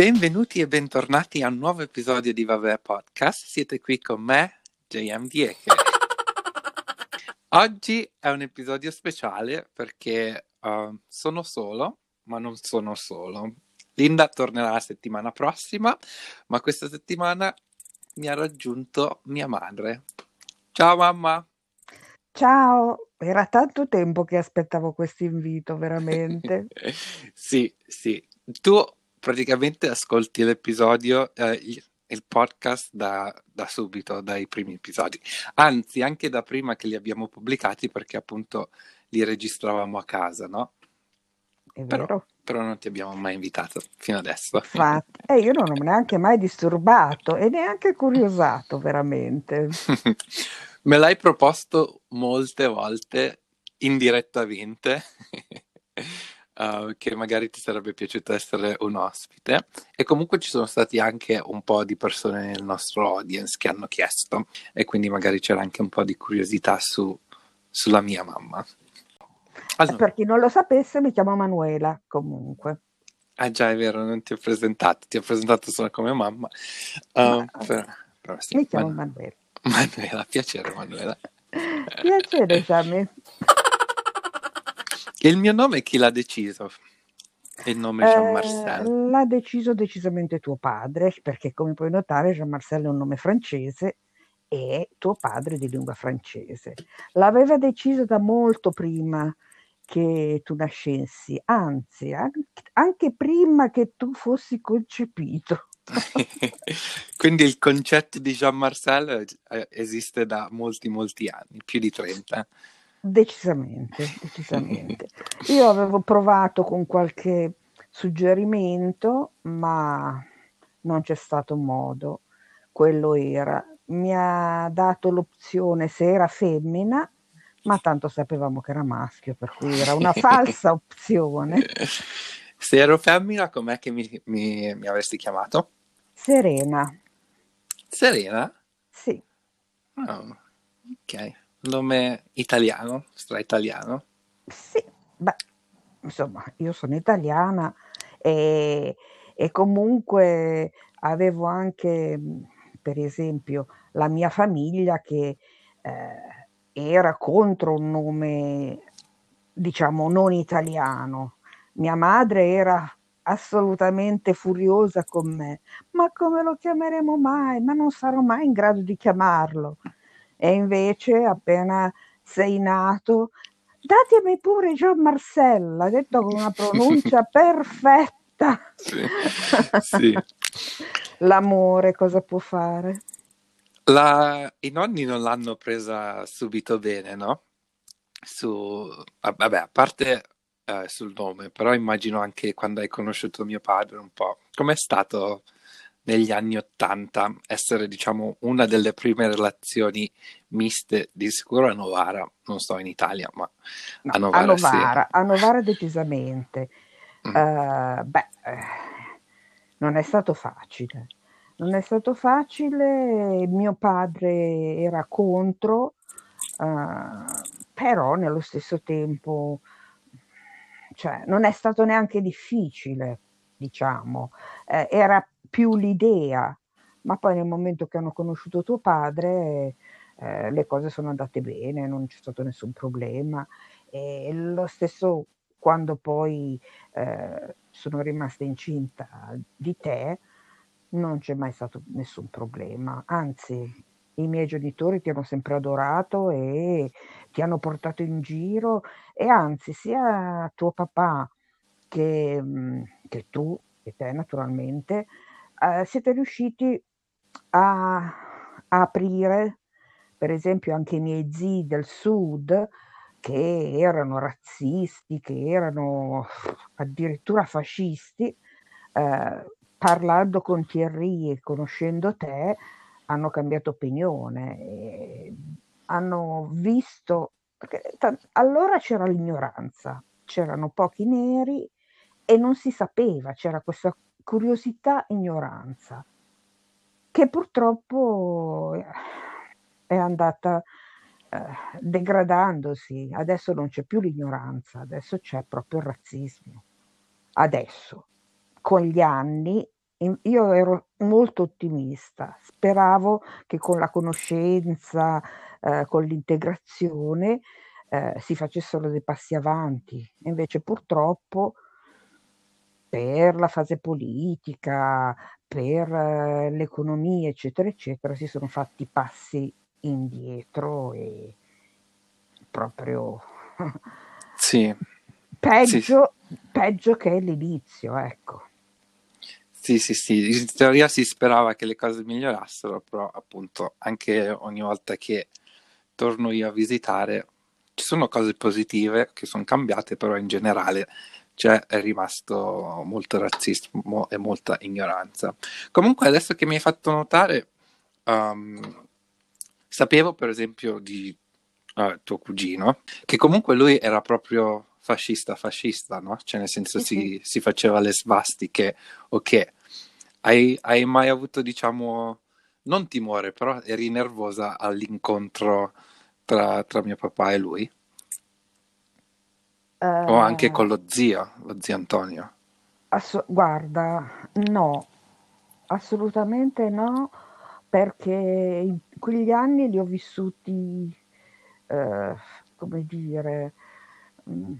Benvenuti e bentornati a un nuovo episodio di Vabbè Podcast. Siete qui con me, JM Dieke. Oggi è un episodio speciale perché uh, sono solo, ma non sono solo. Linda tornerà la settimana prossima, ma questa settimana mi ha raggiunto mia madre. Ciao mamma! Ciao, era tanto tempo che aspettavo questo invito, veramente. sì, sì. Tu praticamente ascolti l'episodio, eh, il, il, podcast da, da, subito, dai primi episodi. Anzi, anche da prima che li abbiamo pubblicati, perché appunto li registravamo a casa, no? È vero. Però, però non ti abbiamo mai invitato fino adesso. Infatti, eh, io non ho neanche mai disturbato e neanche curiosato, veramente. Me l'hai proposto molte volte indirettamente. uh, che magari ti sarebbe piaciuto essere un ospite e comunque ci sono stati anche un po' di persone nel nostro audience che hanno chiesto e quindi magari c'era anche un po' di curiosità su, sulla mia mamma. Allora. Per chi non lo sapesse mi chiamo Manuela comunque. Ah già è vero, non ti ho presentato, ti ho presentato solo come mamma. Uh, però, però sì, mi chiamo Man- Manuela. Manuela, piacere Manuela. Piacere Il mio nome chi l'ha deciso? Il nome Jean eh, Marcel? L'ha deciso decisamente tuo padre, perché come puoi notare Jean Marcel è un nome francese e tuo padre di lingua francese. L'aveva deciso da molto prima che tu nascessi, anzi anche prima che tu fossi concepito. Quindi il concetto di Jean Marcel eh, esiste da molti molti anni, più di 30. Decisamente, decisamente. Io avevo provato con qualche suggerimento, ma non c'è stato modo. Quello era. Mi ha dato l'opzione se era femmina, ma tanto sapevamo che era maschio, per cui era una falsa opzione. Se ero femmina, com'è che mi, mi, mi avresti chiamato? Serena. Serena? Sì. Oh, ok nome italiano, stra italiano? Sì, beh, insomma, io sono italiana e, e comunque avevo anche, per esempio, la mia famiglia che eh, era contro un nome, diciamo, non italiano. Mia madre era assolutamente furiosa con me. Ma come lo chiameremo mai? Ma non sarò mai in grado di chiamarlo. E invece appena sei nato, datemi pure Jean Marcel, ha detto con una pronuncia perfetta. Sì, sì. L'amore cosa può fare? La... I nonni non l'hanno presa subito bene, no? Su... Vabbè, a parte eh, sul nome, però immagino anche quando hai conosciuto mio padre un po'. Com'è stato negli anni Ottanta essere diciamo una delle prime relazioni miste di sicuro a Novara, non sto in Italia ma a Novara, a Novara, sì. a Novara decisamente. Mm. Uh, beh, eh, non è stato facile, non è stato facile, mio padre era contro, uh, però nello stesso tempo cioè, non è stato neanche difficile, diciamo, eh, era più l'idea, ma poi nel momento che hanno conosciuto tuo padre eh, le cose sono andate bene, non c'è stato nessun problema. E lo stesso quando poi eh, sono rimasta incinta di te, non c'è mai stato nessun problema, anzi i miei genitori ti hanno sempre adorato e ti hanno portato in giro e anzi sia tuo papà che, mm, che tu e te naturalmente eh, siete riusciti a, aprire, per esempio, anche i miei zii del sud, che erano razzisti, che erano addirittura fascisti, eh, parlando con Thierry e conoscendo te, hanno cambiato opinione, hanno visto, t- allora c'era l'ignoranza, c'erano pochi neri e non si sapeva, c'era questa curiosità ignoranza, che purtroppo eh, è andata eh, degradandosi. Adesso non c'è più l'ignoranza, adesso c'è proprio il razzismo. Adesso, con gli anni, io ero molto ottimista, speravo che con la conoscenza, eh, con l'integrazione, eh, si facessero dei passi avanti. Invece purtroppo per la fase politica, per eh, l'economia, eccetera, eccetera, si sono fatti passi indietro e proprio sì. peggio, sì. peggio che l'inizio, ecco. Sì, sì, sì, in teoria si sperava che le cose migliorassero, però appunto anche ogni volta che torno io a visitare ci sono cose positive che sono cambiate, però in generale cioè, è rimasto molto razzismo e molta ignoranza. Comunque adesso che mi hai fatto notare, um, sapevo per esempio di uh, tuo cugino, che comunque lui era proprio fascista fascista, no? Cioè nel senso si, si, faceva le svastiche, ok. Hai, hai, mai avuto, diciamo, non timore, però eri nervosa all'incontro tra, tra mio papà e lui? O anche con lo zio, lo zio Antonio? Ass- guarda, no, assolutamente no, perché in quegli anni li ho vissuti, eh, come dire, mh,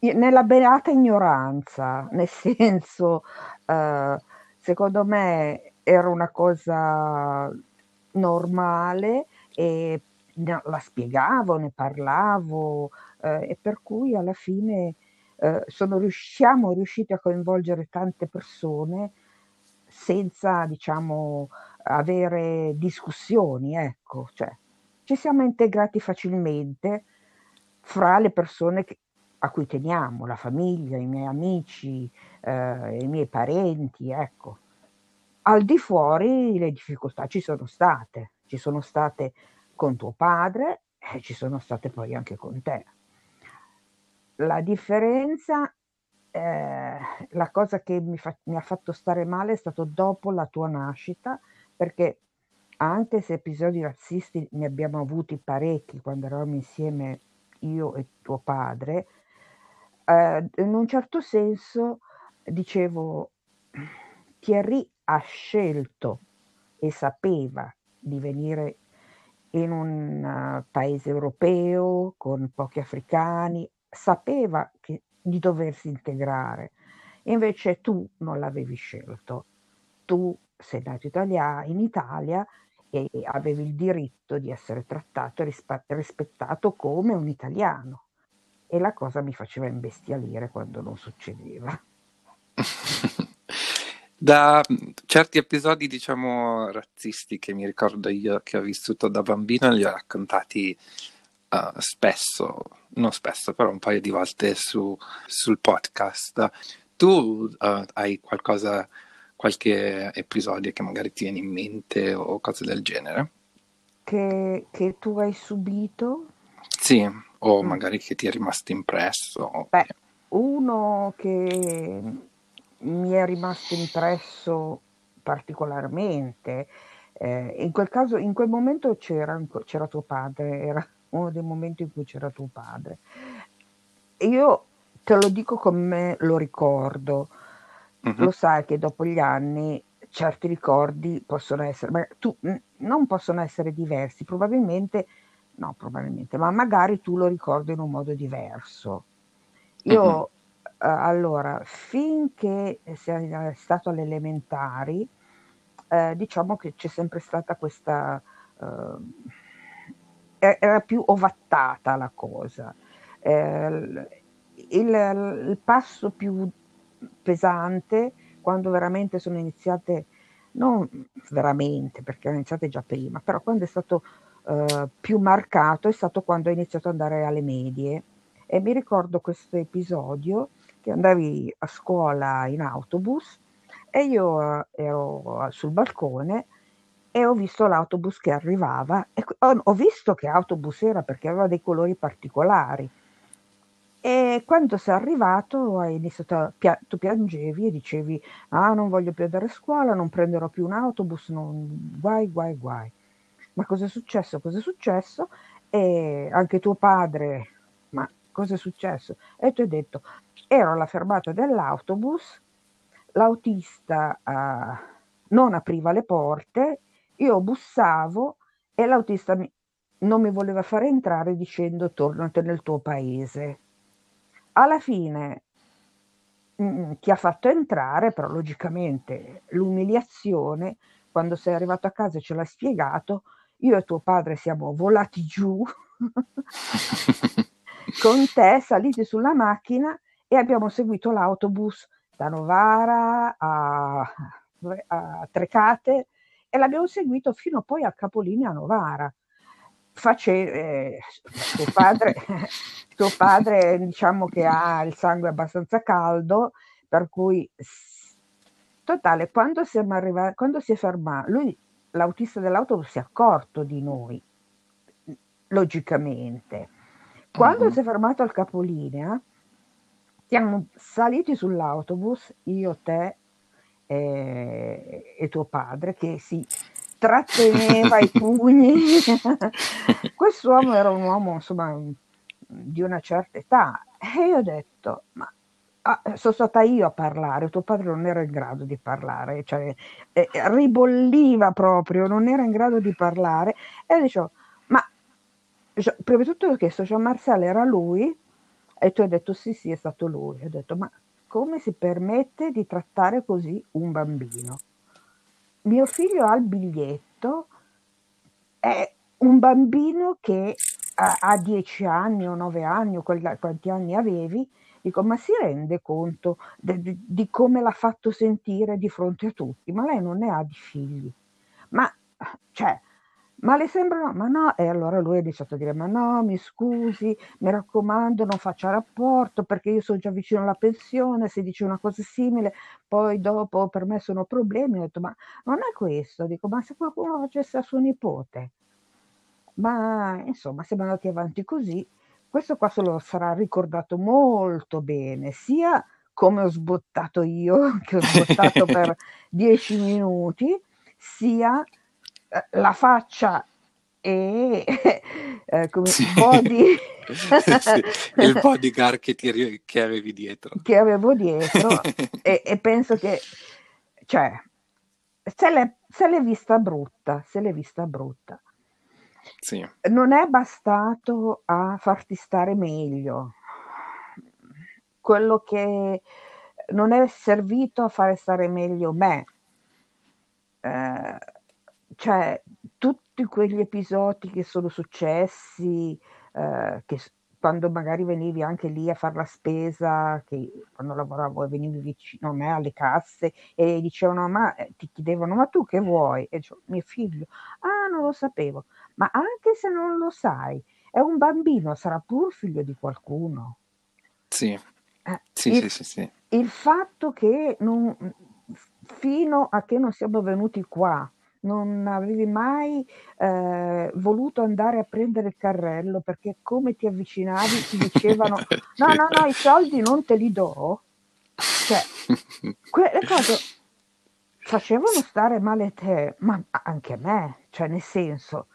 nella beata ignoranza, nel senso, eh, secondo me era una cosa normale e la spiegavo, ne parlavo eh, e per cui alla fine eh, sono, siamo riusciti a coinvolgere tante persone senza, diciamo, avere discussioni, ecco, cioè ci siamo integrati facilmente fra le persone che, a cui teniamo, la famiglia, i miei amici, eh, i miei parenti, ecco. Al di fuori le difficoltà ci sono state, ci sono state con tuo padre e ci sono state poi anche con te. La differenza, eh, la cosa che mi, fa, mi ha fatto stare male è stato dopo la tua nascita, perché anche se episodi razzisti ne abbiamo avuti parecchi quando eravamo insieme io e tuo padre, eh, in un certo senso dicevo, Thierry ha scelto e sapeva di venire in un uh, paese europeo con pochi africani, sapeva che, di doversi integrare. Invece tu non l'avevi scelto. Tu sei nato italia- in Italia e avevi il diritto di essere trattato e rispettato come un italiano e la cosa mi faceva imbestialire quando non succedeva. da certi episodi, diciamo, razzisti che mi ricordo io che ho vissuto da bambino, li ho raccontati uh, spesso, non spesso, però un paio di volte su, sul podcast. Tu uh, hai qualcosa, qualche episodio che magari ti viene in mente o cose del genere? Che, che tu hai subito? Sì, o mm. magari che ti è rimasto impresso. Beh, uno che mi è rimasto impresso particolarmente, eh, in quel caso, in quel momento c'era, c'era tuo padre, era uno dei momenti in cui c'era tuo padre. Io te lo dico come lo ricordo, mm-hmm. lo sai che dopo gli anni certi ricordi possono essere, ma tu, non possono essere diversi, probabilmente no, probabilmente, ma magari tu lo ricordi in un modo diverso. Io, mm-hmm. uh, allora, finché sei stato alle elementari, eh, diciamo che c'è sempre stata questa... Uh, era più ovattata la cosa. Eh, il, il, passo più pesante, quando veramente sono iniziate, non veramente, perché erano iniziate già prima, però quando è stato eh, più marcato è stato quando ho iniziato ad andare alle medie e mi ricordo questo episodio che andavi a scuola in autobus e io eh, ero sul balcone e ho visto l'autobus che arrivava e ho visto che autobus era perché aveva dei colori particolari e quando sei arrivato hai iniziato a, tu piangevi e dicevi ah non voglio più andare a scuola non prenderò più un autobus non, guai guai guai ma cosa è successo? Cosa è successo? E anche tuo padre, ma cosa è successo? E tu hai detto, ero alla fermata dell'autobus, l'autista uh, non apriva le porte, io bussavo e l'autista mi, non mi voleva fare entrare dicendo tornate nel tuo paese. Alla fine mh, mm, ti ha fatto entrare, però logicamente l'umiliazione, quando sei arrivato a casa e ce l'hai spiegato, io e tuo padre siamo volati giù con te, saliti sulla macchina e abbiamo seguito l'autobus da Novara a, a Trecate e l'abbiamo seguito fino poi a Capolinea Novara. Face, eh, tuo, padre, tuo padre diciamo che ha il sangue abbastanza caldo, per cui totale, quando siamo arrivati, quando si è fermato, lui, l'autista dell'autobus, si è accorto di noi, logicamente. Quando uh-huh. si è fermato al capolinea, siamo saliti sull'autobus, io, te e, e tuo padre, che si tratteneva i pugni. Quest'uomo era un uomo, insomma, di una certa età. E io ho detto, ma ah, sono stata io a parlare, tuo padre non era in grado di parlare, cioè eh, ribolliva proprio, non era in grado di parlare. E dicevo, ma prima di tutto ho chiesto, Jean Marcel era lui? E tu hai detto sì, sì, è stato lui. Ho detto, ma come si permette di trattare così un bambino? Mio figlio ha il biglietto, è un bambino che ha 10 anni o 9 anni o quanti anni avevi, dico ma si rende conto de, de, di come l'ha fatto sentire di fronte a tutti? Ma lei non ne ha di figli. Ma cioè, ma le sembrano, ma no, e allora lui ha iniziato a dire, ma no, mi scusi, mi raccomando, non faccia rapporto perché io sono già vicino alla pensione, se dice una cosa simile, poi dopo per me sono problemi, ho detto, ma non è questo, dico, ma se qualcuno facesse a suo nipote, ma insomma siamo andati avanti così, questo qua se lo sarà ricordato molto bene, sia come ho sbottato io, che ho sbottato per dieci minuti, sia la faccia e eh, come sì. body sì, il bodyguard che, ti, che avevi dietro che avevo dietro e, e, penso che cioè se l'è, se l'è vista brutta se l'è vista brutta sì. non è bastato a farti stare meglio quello che non è servito a fare stare meglio me eh, cioè tutti quegli episodi che sono successi, eh, che quando magari venivi anche lì a fare la spesa, che quando lavoravo e venivi vicino a me alle casse e dicevano ma eh, ti chiedevano ma tu che vuoi? E dicevo mio figlio, ah non lo sapevo, ma anche se non lo sai, è un bambino, sarà pur figlio di qualcuno. Sì, eh, sì, il, sì, sì, sì. Il fatto che non, fino a che non siamo venuti qua, non avevi mai eh, voluto andare a prendere il carrello perché come ti avvicinavi ti dicevano no, no, no, i soldi non te li do. Cioè, quelle cose facevano stare male te, ma anche me, cioè nel senso...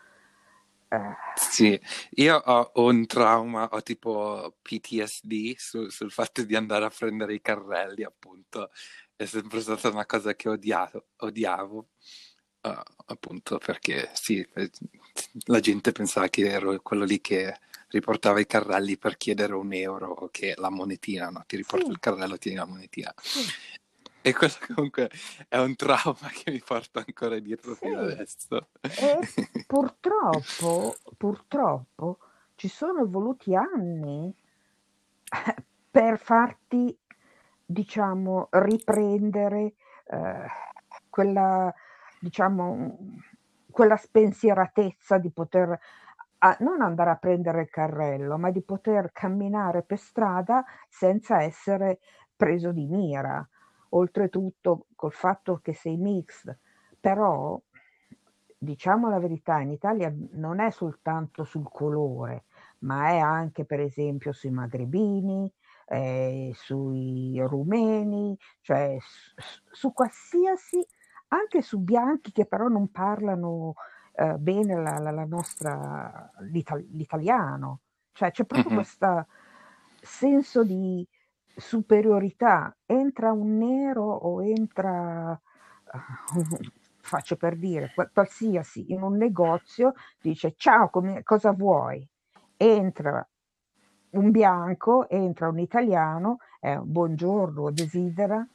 Eh. Sì, io ho un trauma, ho tipo PTSD su, sul fatto di andare a prendere i carrelli, appunto. È sempre stata una cosa che odiato, odiavo. Uh, appunto perché sì, eh, la gente pensava che ero quello lì che riportava i carrelli per chiedere un euro che la monetina, no? Ti riporto sì. il carrello, tieni la monetina. Sì. E questo comunque è un trauma che mi porto ancora dietro sì. fino adesso. E purtroppo, purtroppo ci sono voluti anni per farti, diciamo, riprendere eh, quella diciamo, quella spensieratezza di poter a, non andare a prendere il carrello, ma di poter camminare per strada senza essere preso di mira. Oltretutto col fatto che sei mixed, però diciamo la verità, in Italia non è soltanto sul colore, ma è anche per esempio sui magrebini, eh, sui rumeni, cioè su, su qualsiasi anche su bianchi che però non parlano eh, bene la, la, la nostra, l'italiano. Cioè c'è proprio mm-hmm. questo senso di superiorità. Entra un nero o entra, faccio per dire, qualsiasi, in un negozio, dice ciao, come, cosa vuoi? Entra un bianco, entra un italiano, è un buongiorno, desidera.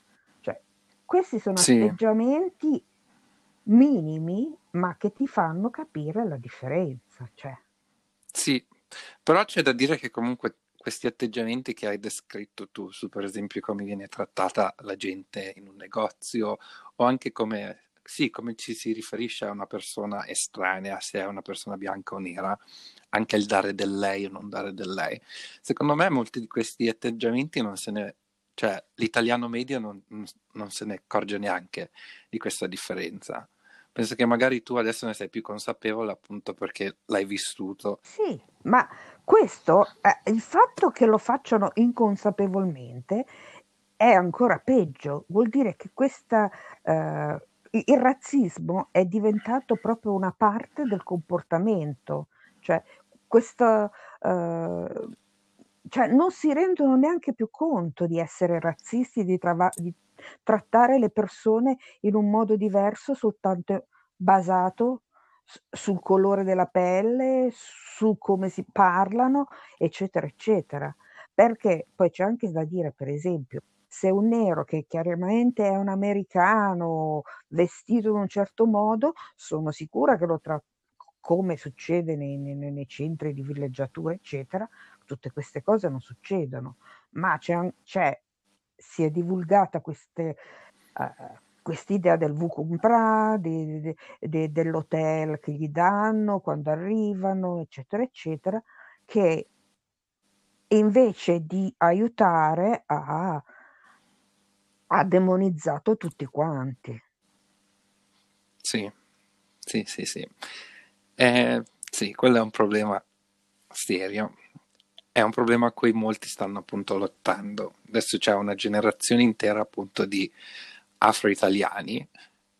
Questi sono sì. atteggiamenti minimi, ma che ti fanno capire la differenza. Cioè. Sì, però c'è da dire che comunque questi atteggiamenti che hai descritto tu, su per esempio come viene trattata la gente in un negozio o anche come, sì, come ci si riferisce a una persona estranea, se è una persona bianca o nera, anche il dare del lei o non dare del lei. Secondo me molti di questi atteggiamenti non se ne... cioè l'italiano medio non, non se ne accorge neanche di questa differenza. Penso che magari tu adesso ne sei più consapevole appunto perché l'hai vissuto. Sì, ma questo, eh, il fatto che lo facciano inconsapevolmente è ancora peggio, vuol dire che questa, eh, il razzismo è diventato proprio una parte del comportamento, cioè questo... Eh, cioè non si rendono neanche più conto di essere razzisti, di, trava- di trattare le persone in un modo diverso soltanto basato sul colore della pelle, su come si parlano, eccetera, eccetera. Perché poi c'è anche da dire, per esempio, se un nero che chiaramente è un americano vestito in un certo modo, sono sicura che lo tratta come succede nei, nei, nei, centri di villeggiatura, eccetera, tutte queste cose non succedono, ma c'è, c'è si è divulgata queste, uh, quest'idea del Vukumpra, di, di, di, dell'hotel che gli danno quando arrivano, eccetera, eccetera, che invece di aiutare ha, ha demonizzato tutti quanti. Sì, sì, sì, sì. Eh, sì, quello è un problema serio è un problema a cui molti stanno appunto lottando. Adesso c'è una generazione intera appunto di afro-italiani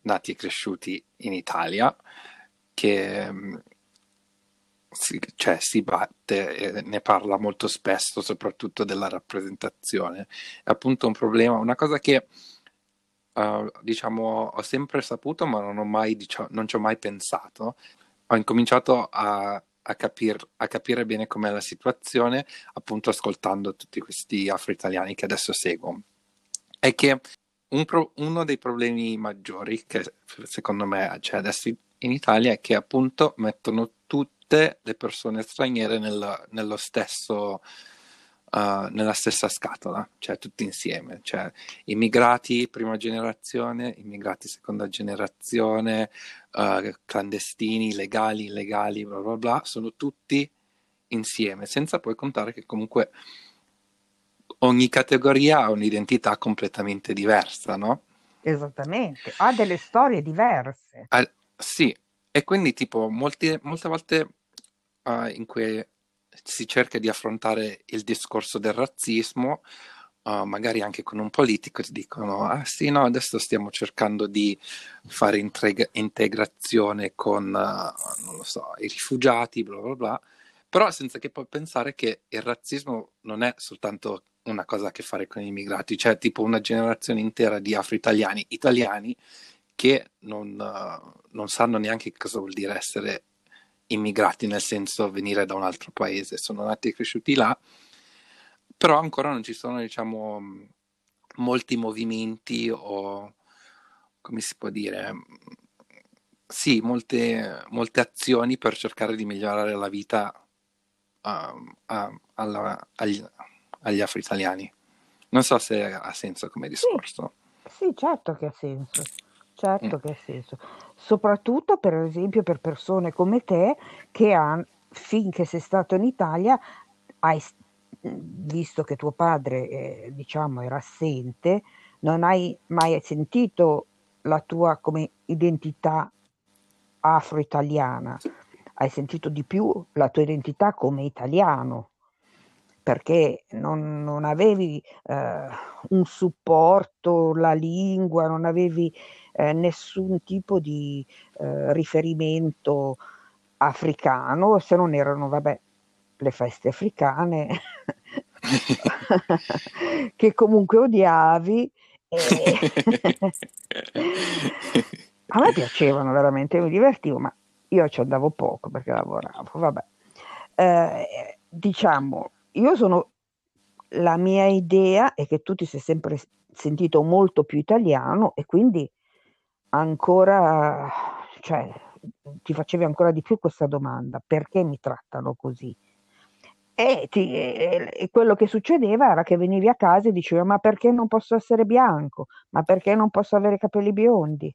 nati e cresciuti in Italia che mm, si, cioè, si batte e ne parla molto spesso, soprattutto della rappresentazione. È appunto un problema, una cosa che uh, diciamo ho sempre saputo, ma non, ho mai, diciamo, non ci ho mai pensato. Ho incominciato a a, capir, a capire bene com'è la situazione, appunto ascoltando tutti questi afro-italiani che adesso seguo. È che un pro, uno dei problemi maggiori che secondo me c'è adesso in Italia è che appunto mettono tutte le persone straniere nel, nello stesso uh, nella stessa scatola, cioè tutti insieme, cioè immigrati prima generazione, immigrati seconda generazione, uh, clandestini, legali, illegali, bla bla bla, sono tutti insieme, senza poi contare che comunque ogni categoria ha un'identità completamente diversa, no? Esattamente, ha delle storie diverse. Ah, sì, e quindi tipo molte, molte volte uh, in cui si cerca di affrontare il discorso del razzismo, uh, magari anche con un politico, ti dicono, ah sì, no, adesso stiamo cercando di fare intreg- integrazione con, uh, non lo so, i rifugiati, bla bla bla, però senza che poi pensare che il razzismo non è soltanto una cosa a che fare con gli immigrati, cioè tipo una generazione intera di afro-italiani, italiani, che non, uh, non sanno neanche cosa vuol dire essere immigrati, nel senso venire da un altro paese, sono nati e cresciuti là, però ancora non ci sono, diciamo, molti movimenti o, come si può dire, sì, molte, molte azioni per cercare di migliorare la vita uh, uh, alla, agli, agli afro-italiani. Non so se ha senso come discorso. Sì, sì certo che ha senso. Certo mm. che ha senso, soprattutto per esempio per persone come te che han, finché sei stato in Italia hai visto che tuo padre eh, diciamo era assente, non hai mai sentito la tua come identità afro-italiana, hai sentito di più la tua identità come italiano perché non, non avevi eh, un supporto, la lingua, non avevi eh, nessun tipo di eh, riferimento africano, se non erano, vabbè, le feste africane, che comunque odiavi. A me piacevano veramente, mi divertivo, ma io ci andavo poco perché lavoravo, vabbè. Eh, diciamo, io sono, la mia idea è che tu ti sei sempre sentito molto più italiano e quindi ancora, cioè, ti facevi ancora di più questa domanda, perché mi trattano così? E, ti, e, quello che succedeva era che venivi a casa e dicevi ma perché non posso essere bianco? Ma perché non posso avere capelli biondi?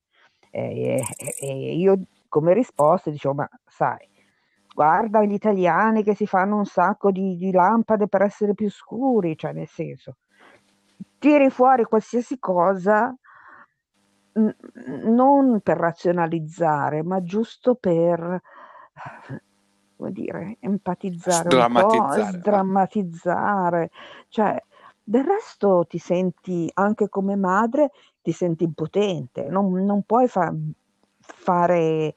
E, e io come risposta dicevo ma sai, guarda gli italiani che si fanno un sacco di, di lampade per essere più scuri, cioè nel senso, tiri fuori qualsiasi cosa non per razionalizzare, ma giusto per come dire, empatizzare sdrammatizzare. un po', sdrammatizzare. Cioè, del resto ti senti, anche come madre, ti senti impotente, non, non puoi fa- fare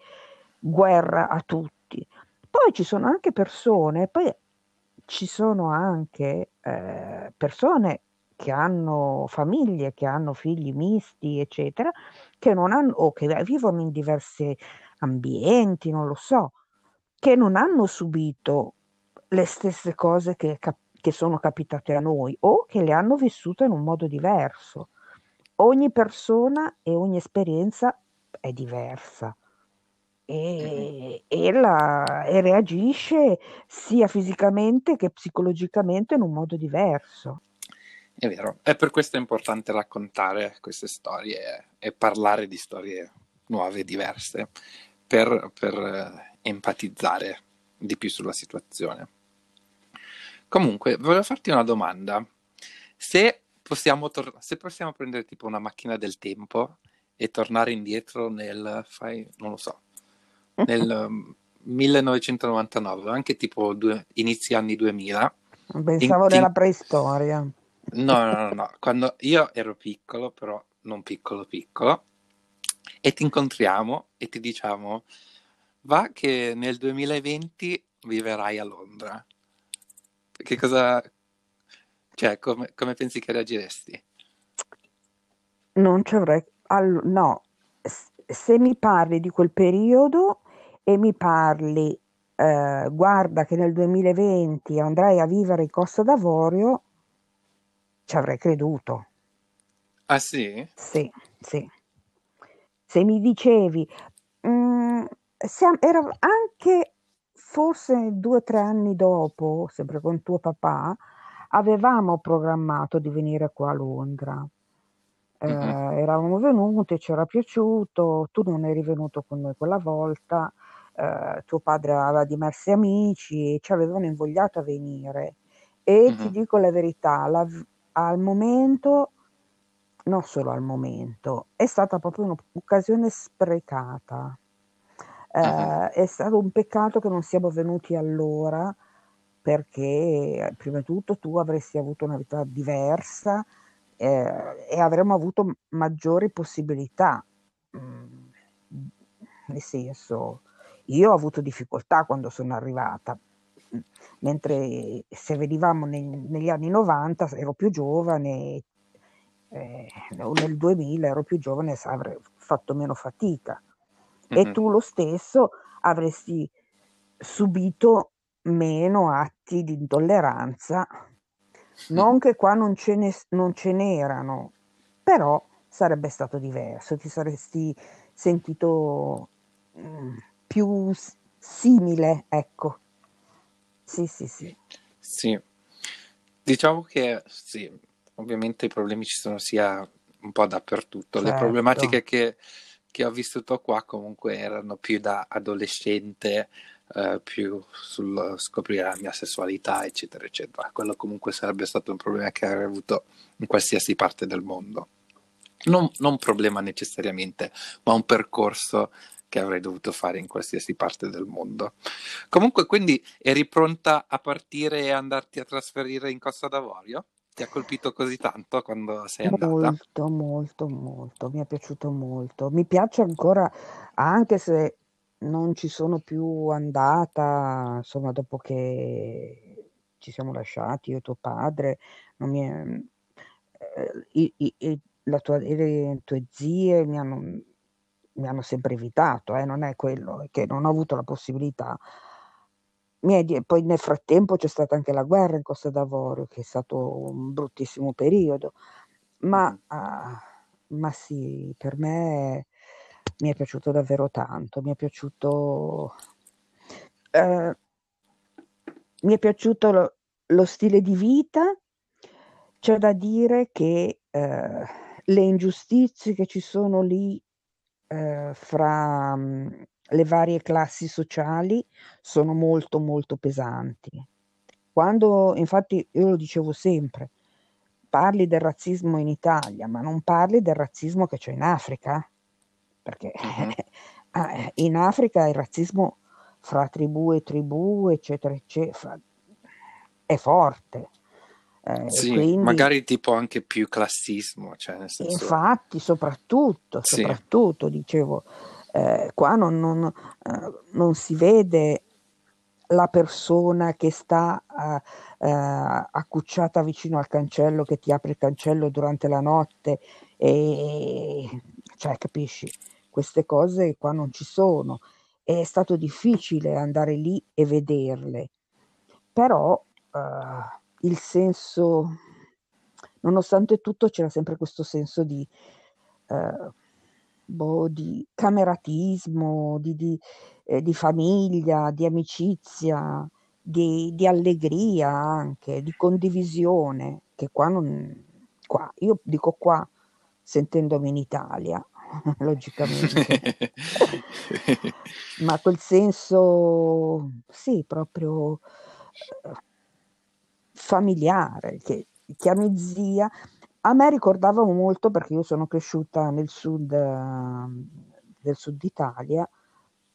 guerra a tutti. Poi ci sono anche persone, poi ci sono anche eh, persone che hanno famiglie, che hanno figli misti, eccetera, che non hanno, o che vivono in diversi ambienti, non lo so, che non hanno subito le stesse cose che, che sono capitate a noi o che le hanno vissute in un modo diverso. Ogni persona e ogni esperienza è diversa e, e, la, e reagisce sia fisicamente che psicologicamente in un modo diverso. È vero, è per questo importante raccontare queste storie e parlare di storie nuove, diverse, per, per empatizzare di più sulla situazione. Comunque, volevo farti una domanda. Se possiamo, tor- se possiamo prendere tipo una macchina del tempo e tornare indietro nel, fai, non lo so, nel 1999, anche tipo due, inizi anni 2000. Pensavo in, nella preistoria. No, no, no, no, quando io ero piccolo, però non piccolo piccolo, e ti incontriamo e ti diciamo, va che nel 2020 viverai a Londra. Che cosa... Cioè, come, come pensi che reagiresti? Non ci avrei... All... no, se mi parli di quel periodo e mi parli, eh, guarda che nel 2020 andrai a vivere in Costa d'Avorio, ci avrei creduto. Ah sì? Sì, sì. Se mi dicevi, mm, siamo, era anche forse due o tre anni dopo, sempre con tuo papà, avevamo programmato di venire qua a Londra. Eh, mm-hmm. Eravamo venuti, ci era piaciuto, tu non eri venuto con noi quella volta, eh, tuo padre aveva diversi amici, ci avevano invogliato a venire. E mm-hmm. ti dico la verità, la, al momento, non solo al momento, è stata proprio un'occasione sprecata. Eh, uh-huh. È stato un peccato che non siamo venuti allora perché prima di tutto tu avresti avuto una vita diversa eh, e avremmo avuto maggiori possibilità. Mm, nel senso, io ho avuto difficoltà quando sono arrivata, mentre se venivamo nei, negli anni 90 ero più giovane, eh, nel 2000 ero più giovane avrei fatto meno fatica mm-hmm. e tu lo stesso avresti subito meno atti di intolleranza. Non che qua non ce, ne, non ce n'erano, però sarebbe stato diverso, ti saresti sentito mm, più simile, ecco. Sì, sì, sì. Sì, diciamo che sì, ovviamente i problemi ci sono sia un po' dappertutto. Certo. Le problematiche che, che, ho vissuto qua comunque erano più da adolescente, eh, più sul scoprire la mia sessualità, eccetera, eccetera. Quello comunque sarebbe stato un problema che avrei avuto in qualsiasi parte del mondo. Non, non un problema necessariamente, ma un percorso che avrei dovuto fare in qualsiasi parte del mondo. Comunque, quindi eri pronta a partire e andarti a trasferire in Costa d'Avorio? Ti ha colpito così tanto quando sei andata? Molto, molto, molto. Mi è piaciuto molto. Mi piace ancora, anche se non ci sono più andata, insomma, dopo che ci siamo lasciati, io e tuo padre, è, eh, i, i, la tua, le tue zie mi hanno, mi hanno sempre evitato, eh, non è quello, è che non ho avuto la possibilità. È, poi nel frattempo c'è stata anche la guerra in Costa d'Avorio, che è stato un bruttissimo periodo, ma, uh, ma sì, per me mi è piaciuto davvero tanto, mi è piaciuto... Uh, mi è piaciuto lo, lo, stile di vita, c'è da dire che uh, le ingiustizie che ci sono lì uh, fra um, le varie classi sociali sono molto molto pesanti. Quando, infatti, io lo dicevo sempre, parli del razzismo in Italia, ma non parli del razzismo che c'è in Africa, perché uh-huh. in Africa il razzismo fra tribù e tribù, eccetera, eccetera, è forte. Eh, sì, quindi, magari tipo anche più classismo. Cioè senso... Infatti, soprattutto, soprattutto, sì. dicevo, eh, qua non, non, eh, non, si vede la persona che sta eh, accucciata vicino al cancello, che ti apre il cancello durante la notte e cioè capisci, queste cose qua non ci sono. È stato difficile andare lì e vederle, però eh, il senso, nonostante tutto c'era sempre questo senso di, eh, boh, di cameratismo, di, di, eh, di, famiglia, di amicizia, di, di, allegria anche, di condivisione, che qua non... Qua, io dico qua sentendomi in Italia, logicamente, ma quel senso, sì, proprio eh, familiare, che chiami zia. A me ricordava molto, perché io sono cresciuta nel sud, del sud Italia,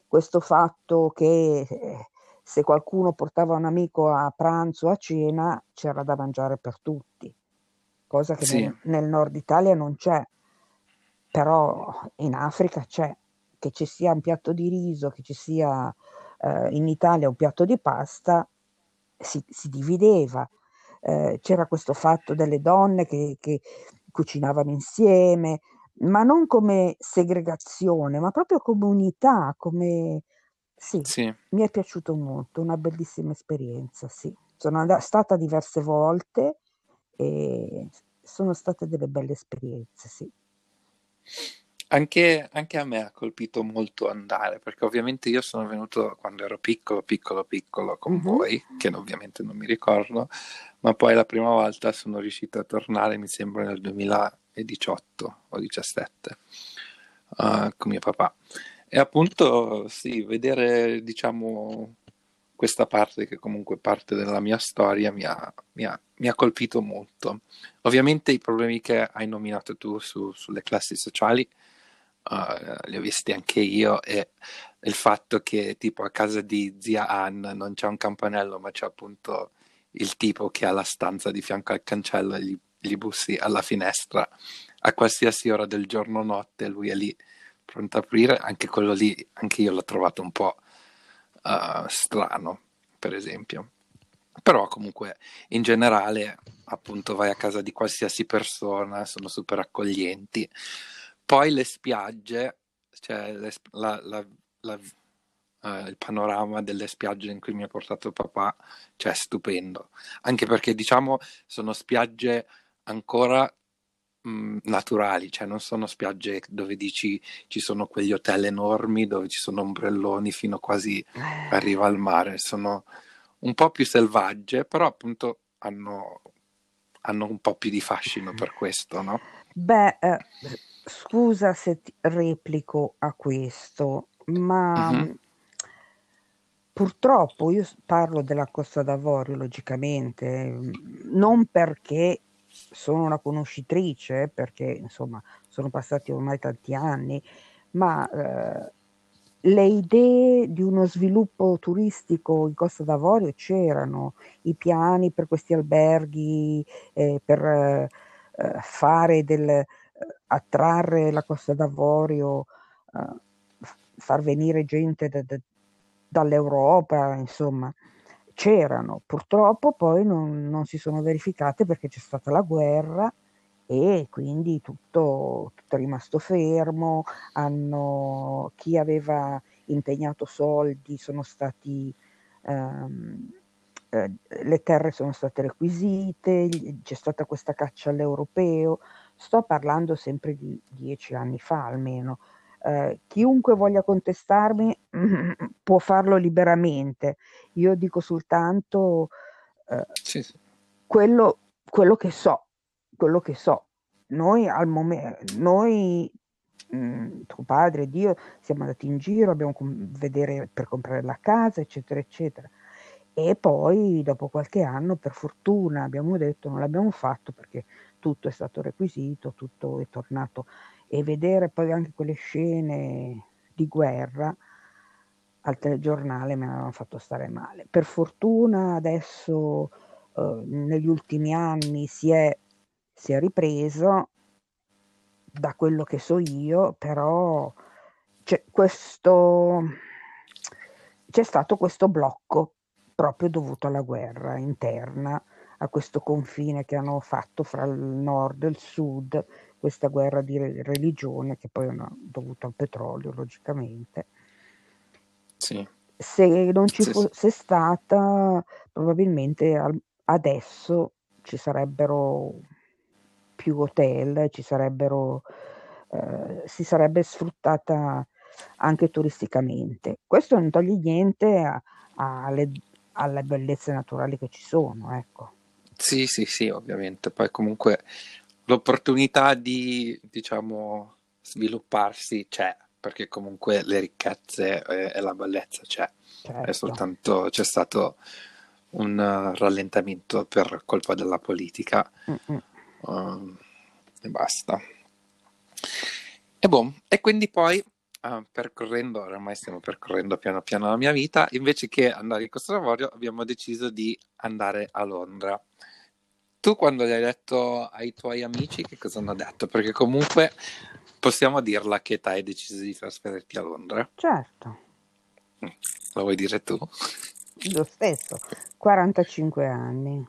questo fatto che eh, se qualcuno portava un amico a pranzo o a cena c'era da mangiare per tutti, cosa che sì. nel, nel nord Italia non c'è, però in Africa c'è, che ci sia un piatto di riso, che ci sia eh, in Italia un piatto di pasta, si, si divideva. Eh, c'era questo fatto delle donne che, che cucinavano insieme, ma non come segregazione, ma proprio come unità, come... Sì, sì, mi è piaciuto molto, una bellissima esperienza, sì. Sono andata, stata diverse volte e sono state delle belle esperienze, sì. Anche, anche, a me ha colpito molto andare, perché ovviamente io sono venuto quando ero piccolo, piccolo, piccolo con voi, che ovviamente non mi ricordo, ma poi la prima volta sono riuscito a tornare, mi sembra, nel 2018 o 2017 uh, eh, con mio papà. E appunto, sì, vedere, diciamo, questa parte che comunque parte della mia storia mi ha, mi ha, mi ha colpito molto. Ovviamente i problemi che hai nominato tu su, sulle classi sociali uh, li ho visti anche io e il fatto che tipo a casa di zia Ann non c'è un campanello ma c'è appunto il tipo che ha la stanza di fianco al cancello e gli, gli bussi alla finestra. A qualsiasi ora del giorno o notte lui è lì pronto a aprire anche quello lì anche io l'ho trovato un po' uh, strano per esempio. Però comunque in generale appunto vai a casa di qualsiasi persona sono super accoglienti poi le spiagge, cioè le, la, la, la, uh, il panorama delle spiagge in cui mi ha portato papà, cioè stupendo. Anche perché diciamo sono spiagge ancora mh, mm, naturali, cioè non sono spiagge dove dici ci sono quegli hotel enormi dove ci sono ombrelloni fino quasi eh. arriva al mare, sono un po' più selvagge, però appunto hanno, hanno un po' più di fascino per questo, no? Beh, eh, scusa se ti replico a questo, ma uh-huh. purtroppo io parlo della Costa d'Avorio, logicamente, non perché sono una conoscitrice, perché insomma sono passati ormai tanti anni, ma eh, le idee di uno sviluppo turistico in Costa d'Avorio c'erano, i piani per questi alberghi, eh, per eh, fare del, attrarre la Costa d'Avorio, uh, far venire gente da, da, dall'Europa, insomma, c'erano. Purtroppo poi non, non, si sono verificate perché c'è stata la guerra e quindi tutto, tutto è rimasto fermo. Hanno, chi aveva impegnato soldi sono stati... Um, eh, le terre sono state requisite, c'è stata questa caccia all'europeo, sto parlando sempre di dieci anni fa almeno. Eh, chiunque voglia contestarmi può farlo liberamente. Io dico soltanto eh, sì, sì. Quello, quello, che so, quello che so. Noi al momento, noi, mh, mm, tuo padre ed io siamo andati in giro, abbiamo com- vedere per comprare la casa, eccetera, eccetera. E poi dopo qualche anno, per fortuna, abbiamo detto non l'abbiamo fatto perché tutto è stato requisito, tutto è tornato e vedere poi anche quelle scene di guerra al telegiornale mi avevano fatto stare male. Per fortuna adesso eh, negli ultimi anni si è, si è ripreso, da quello che so io, però c'è, questo, c'è stato questo blocco proprio dovuto alla guerra interna, a questo confine che hanno fatto fra il nord e il sud, questa guerra di religione che poi hanno dovuto al petrolio, logicamente. Sì. Se non ci sì, fosse sì. stata, probabilmente adesso ci sarebbero più hotel, ci sarebbero, eh, si sarebbe sfruttata anche turisticamente. Questo non toglie niente a, a alle, alle bellezze naturali che ci sono, ecco. Sì, sì, sì, ovviamente. Poi comunque l'opportunità di, diciamo, svilupparsi c'è, perché comunque le ricchezze e, e la bellezza c'è. Certo. È soltanto c'è stato un uh, rallentamento per colpa della politica uh, e basta. E, boh, e quindi poi uh, percorrendo, oramai stiamo percorrendo piano piano la mia vita, invece che andare in Costa d'Avorio abbiamo deciso di andare a Londra. Tu quando gli hai detto ai tuoi amici che cosa hanno detto? Perché comunque possiamo dirla che hai deciso di trasferirti a Londra. Certo. Mm, lo vuoi dire tu? Lo stesso, 45 anni.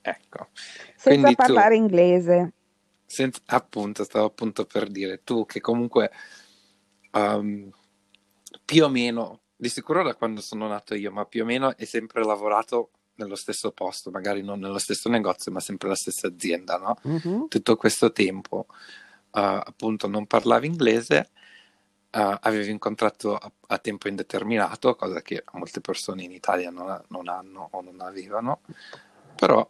Ecco. Senza Quindi parlare tu, inglese. Senza, appunto, stavo appunto per dire, tu che comunque um, più o meno, di sicuro da quando sono nato io, ma più o meno hai sempre lavorato nello stesso posto, magari non nello stesso negozio, ma sempre la stessa azienda, no? Mm-hmm. Tutto questo tempo, uh, appunto, non parlavi inglese, uh, avevi un contratto a, a, tempo indeterminato, cosa che molte persone in Italia non, non hanno o non avevano, però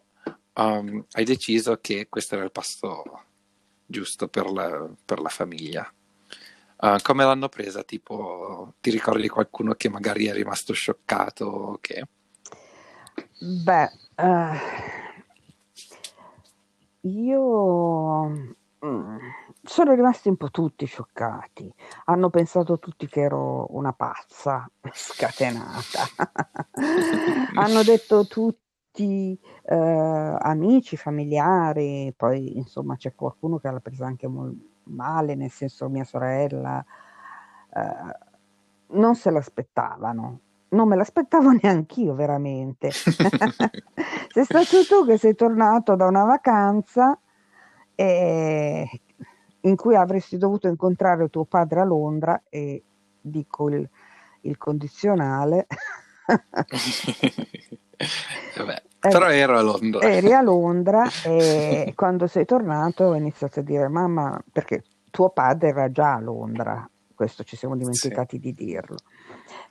um, hai deciso che questo era il passo giusto per la, per la famiglia. Uh, come l'hanno presa? Tipo, ti ricordi qualcuno che magari è rimasto scioccato? Che... Beh, uh, io mm, sono rimasti un po' tutti scioccati. Hanno pensato tutti che ero una pazza scatenata. Hanno detto tutti uh, amici, familiari, poi insomma c'è qualcuno che l'ha presa anche molto male, nel senso mia sorella, eh, non se l'aspettavano. Non me l'aspettavo neanch'io veramente. sei stato tu che sei tornato da una vacanza e, in cui avresti dovuto incontrare tuo padre a Londra e dico il, il condizionale. Vabbè, eh, però ero a Londra. Eri a Londra e quando sei tornato ho iniziato a dire mamma, perché tuo padre era già a Londra, questo ci siamo dimenticati sì. di dirlo.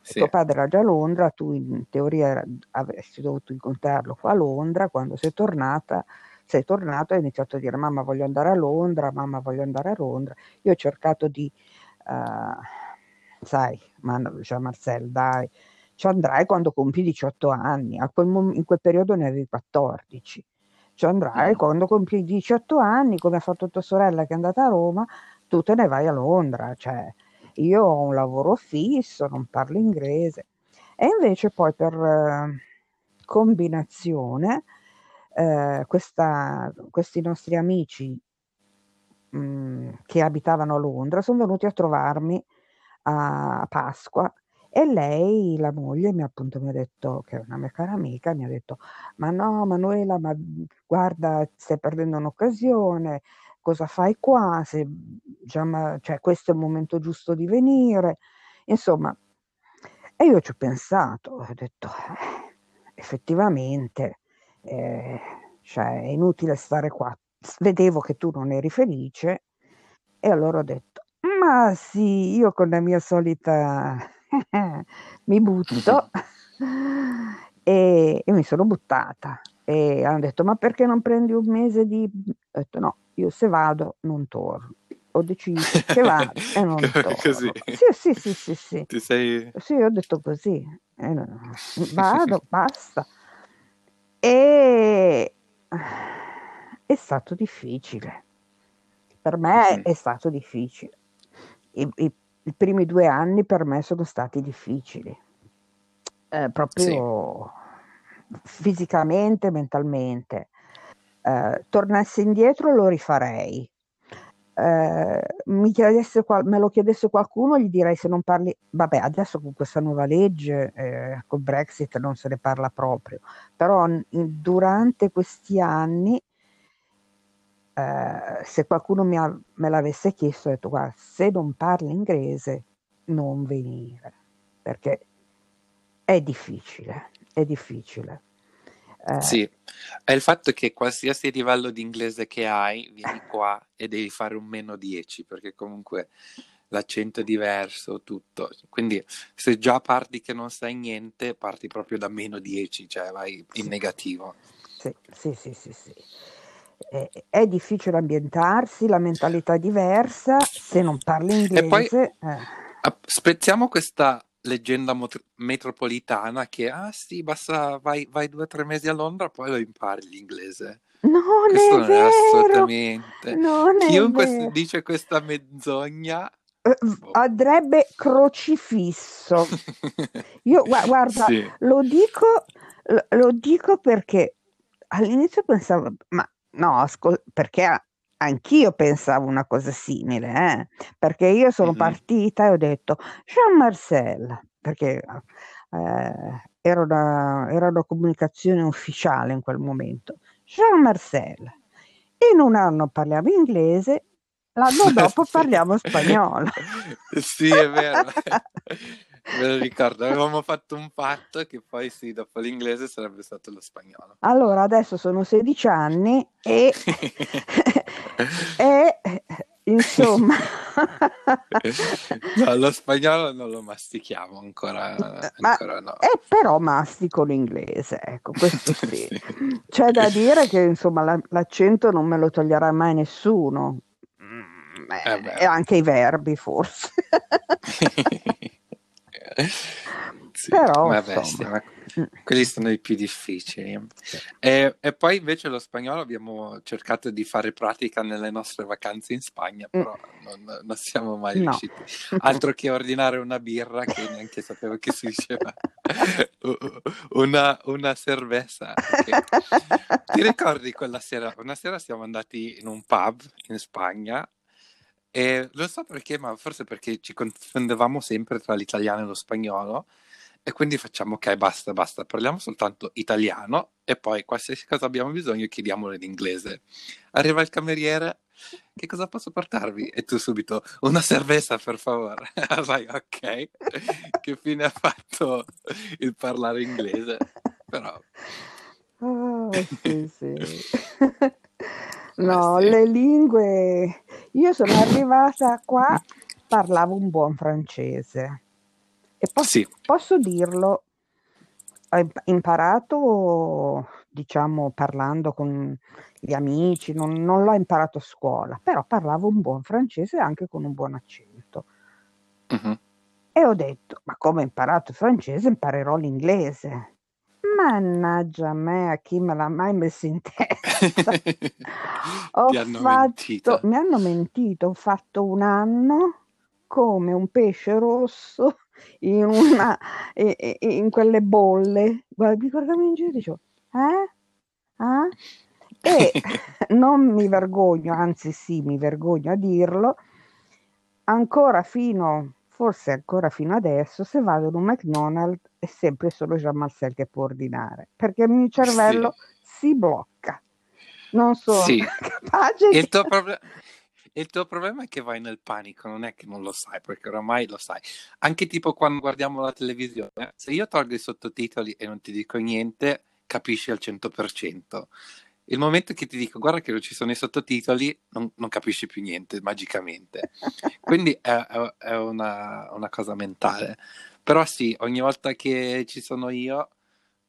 Sì. Tuo padre era già a Londra, tu in teoria avresti dovuto incontrarlo qua a Londra, quando sei tornata sei tornato e hai iniziato a dire mamma voglio andare a Londra, mamma voglio andare a Londra. Io ho cercato di, uh, sai, ma cioè Marcel, dai, ci andrai quando compi 18 anni, quel mom- in quel periodo ne avevi 14. Ci andrai quando compi 18 anni, come ha fatto tua sorella che è andata a Roma, tu te ne vai a Londra. Cioè, io ho un lavoro fisso, non parlo inglese. E invece poi per eh, combinazione, eh, questa, questi nostri amici mh, mm, che abitavano a Londra sono venuti a trovarmi a Pasqua E lei, la moglie, mi, appunto, mi ha detto, che è una mia cara amica, mi ha detto, ma no Manuela, ma guarda, stai perdendo un'occasione, cosa fai qua? Se, già, cioè, questo è il momento giusto di venire. Insomma, e io ci ho pensato, ho detto, eh, effettivamente, eh, cioè, è inutile stare qua. Vedevo che tu non eri felice e allora ho detto, ma sì, io con la mia solita mi butto e, e, mi sono buttata. E hanno detto, ma perché non prendi un mese di... Ho detto, no, io se vado non torno. Ho deciso che vado e non torno. Così. Sì, sì, sì, sì, sì. Ti sei... Sì, ho detto così. Vado, basta. E è stato difficile. Per me è stato difficile. I, i, I, primi due anni per me sono stati difficili. Eh, proprio sì. fisicamente, mentalmente. Eh, tornassi indietro lo rifarei. Eh, mi chiedesse, me lo chiedesse qualcuno, gli direi se non parli, vabbè, adesso con questa nuova legge, eh, col Brexit non se ne parla proprio, però durante questi anni, eh, se qualcuno ha, me l'avesse chiesto, ho detto, guarda, se non parli inglese, non venire, perché è difficile, è difficile. Eh, sì, è il fatto che qualsiasi livello di inglese che hai, vieni qua e devi fare un meno 10, perché comunque l'accento è diverso, tutto. Quindi se già parti che non sai niente, parti proprio da meno 10, cioè vai in negativo. Sì, sì, sì, sì. sì. È, difficile ambientarsi, la mentalità è diversa, se non parli inglese... E poi, eh. spezziamo questa leggenda mot- metropolitana che ah sì, basta vai, vai due o tre mesi a Londra, poi lo impari l'inglese. Non Questo è non vero. è assolutamente. Non Chiunque è dice questa menzogna uh, andrebbe crocifisso. Io gu- guarda, sì. lo dico lo dico perché all'inizio pensavo, ma no, ascol- perché anch'io pensavo una cosa simile, eh? perché io sono mm-hmm. partita e ho detto Jean Marcel, perché eh, era, una, era, una, comunicazione ufficiale in quel momento. Jean Marcel. In un anno parliamo inglese, l'anno dopo parliamo spagnolo. sì, è vero. Me lo ricordo, avevamo fatto un patto che poi sì, dopo l'inglese sarebbe stato lo spagnolo. Allora, adesso sono 16 anni e, e insomma... no, lo spagnolo non lo mastichiamo ancora, Ma, ancora no. E però mastico l'inglese, ecco, questo sì. sì. C'è da dire che insomma la, l'accento non me lo toglierà mai nessuno. Mm, eh, e anche i verbi forse. sì, Però, vabbè, sì, ma quelli sono i più difficili. E, e, poi invece lo spagnolo abbiamo cercato di fare pratica nelle nostre vacanze in Spagna, mm. però mm. non, non, siamo mai no. riusciti. Altro che ordinare una birra, che neanche sapevo che si diceva, una, una cerveza. Che... Ti ricordi quella sera? Una sera siamo andati in un pub in Spagna e non so perché, ma forse perché ci confondevamo sempre tra l'italiano e lo spagnolo. E quindi facciamo, ok, basta, basta, parliamo soltanto italiano e poi qualsiasi cosa abbiamo bisogno chiediamolo in inglese. Arriva il cameriere, che cosa posso portarvi? E tu subito, una cerveza per favore. Vai, ok. che fine ha fatto il parlare inglese? Però... Oh, sì, sì. no, sì. le lingue io sono arrivata qua, parlavo un buon francese e posso, sì. posso dirlo, ho imparato, diciamo, parlando con gli amici, non, non, l'ho imparato a scuola, però parlavo un buon francese anche con un buon accento. Uh-huh. E ho detto, ma come ho imparato il francese, imparerò l'inglese. Mannaggia a me, a chi me l'ha mai messo in testa. ho Ti hanno fatto, mi hanno mentito, ho fatto un anno come un pesce rosso in, una, in quelle bolle. Guarda, mi guardavo in giro e dicevo, eh? Ah? E non mi vergogno, anzi sì, mi vergogno a dirlo, ancora fino forse ancora fino adesso, se vado in un McDonald's è sempre solo Jean Marcel che può ordinare, perché il mio cervello sì. si blocca. Non sono sì. capace il tuo, proble- il tuo problema è che vai nel panico, non è che non lo sai, perché oramai lo sai. Anche tipo quando guardiamo la televisione, se io tolgo i sottotitoli e non ti dico niente, capisci al 100%. Il momento che ti dico guarda che non ci sono i sottotitoli, non, non capisci più niente magicamente. Quindi è, è una, una, cosa mentale. Però sì, ogni volta che ci sono io,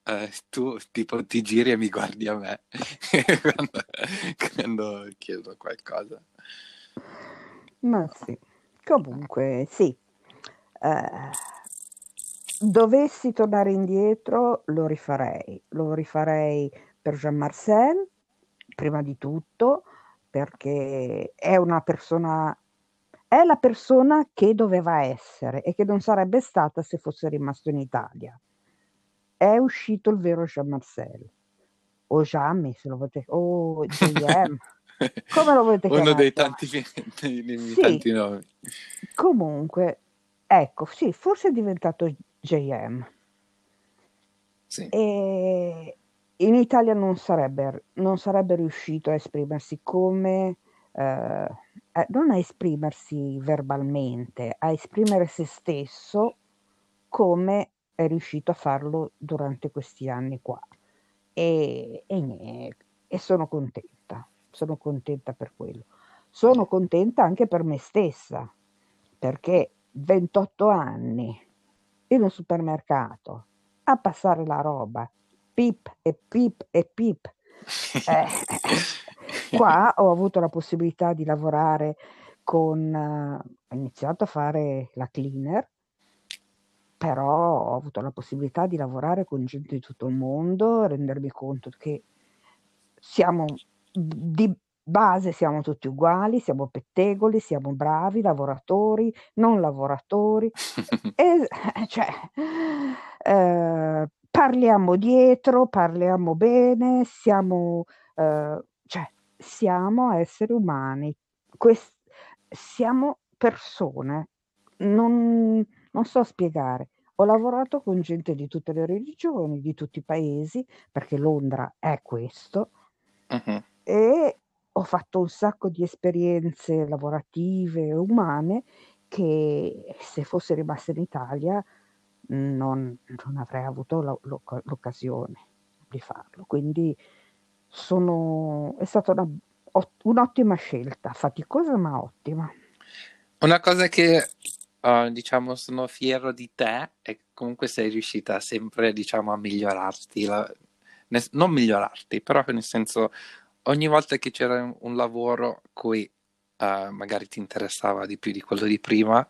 eh, tu tipo ti giri e mi guardi a me quando, quando chiedo qualcosa. Ma sì, comunque sì. Eh, dovessi tornare indietro lo rifarei, lo rifarei per Jean Marcel prima di tutto perché è una persona è la persona che doveva essere e che non sarebbe stata se fosse rimasto in Italia. È uscito il vero Jean Marcel o Jamie se lo volete o JM. Come lo volete chiamare? Uno dei tanti, dei, dei sì. tanti nomi. Comunque, ecco, sì, forse è diventato JM. Sì. E, in Italia non sarebbe, non sarebbe riuscito a esprimersi come, eh, eh, non a esprimersi verbalmente, a esprimere se stesso come è riuscito a farlo durante questi anni qua. E, e, e sono contenta, sono contenta per quello. Sono contenta anche per me stessa, perché 28 anni in un supermercato a passare la roba pip e pip e pip. Eh, qua ho avuto la possibilità di lavorare con, uh, ho iniziato a fare la cleaner, però ho avuto la possibilità di lavorare con gente di tutto il mondo, rendermi conto che siamo di base siamo tutti uguali, siamo pettegoli, siamo bravi, lavoratori, non lavoratori, e, cioè, eh, parliamo dietro, parliamo bene, siamo, eh, cioè, siamo esseri umani, Quest- siamo persone, non, non so spiegare. Ho lavorato con gente di tutte le religioni, di tutti i paesi, perché Londra è questo, uh-huh. e ho fatto un sacco di esperienze lavorative e umane che se fossi rimasta in Italia non, non avrei avuto la, l'occasione di farlo. Quindi sono, è stata una, un'ottima scelta, faticosa ma ottima. Una cosa che uh, diciamo sono fiero di te è che comunque sei riuscita sempre diciamo a migliorarti, la, ne, non migliorarti, però nel senso ogni volta che c'era un, un lavoro cui uh, magari ti interessava di più di quello di prima,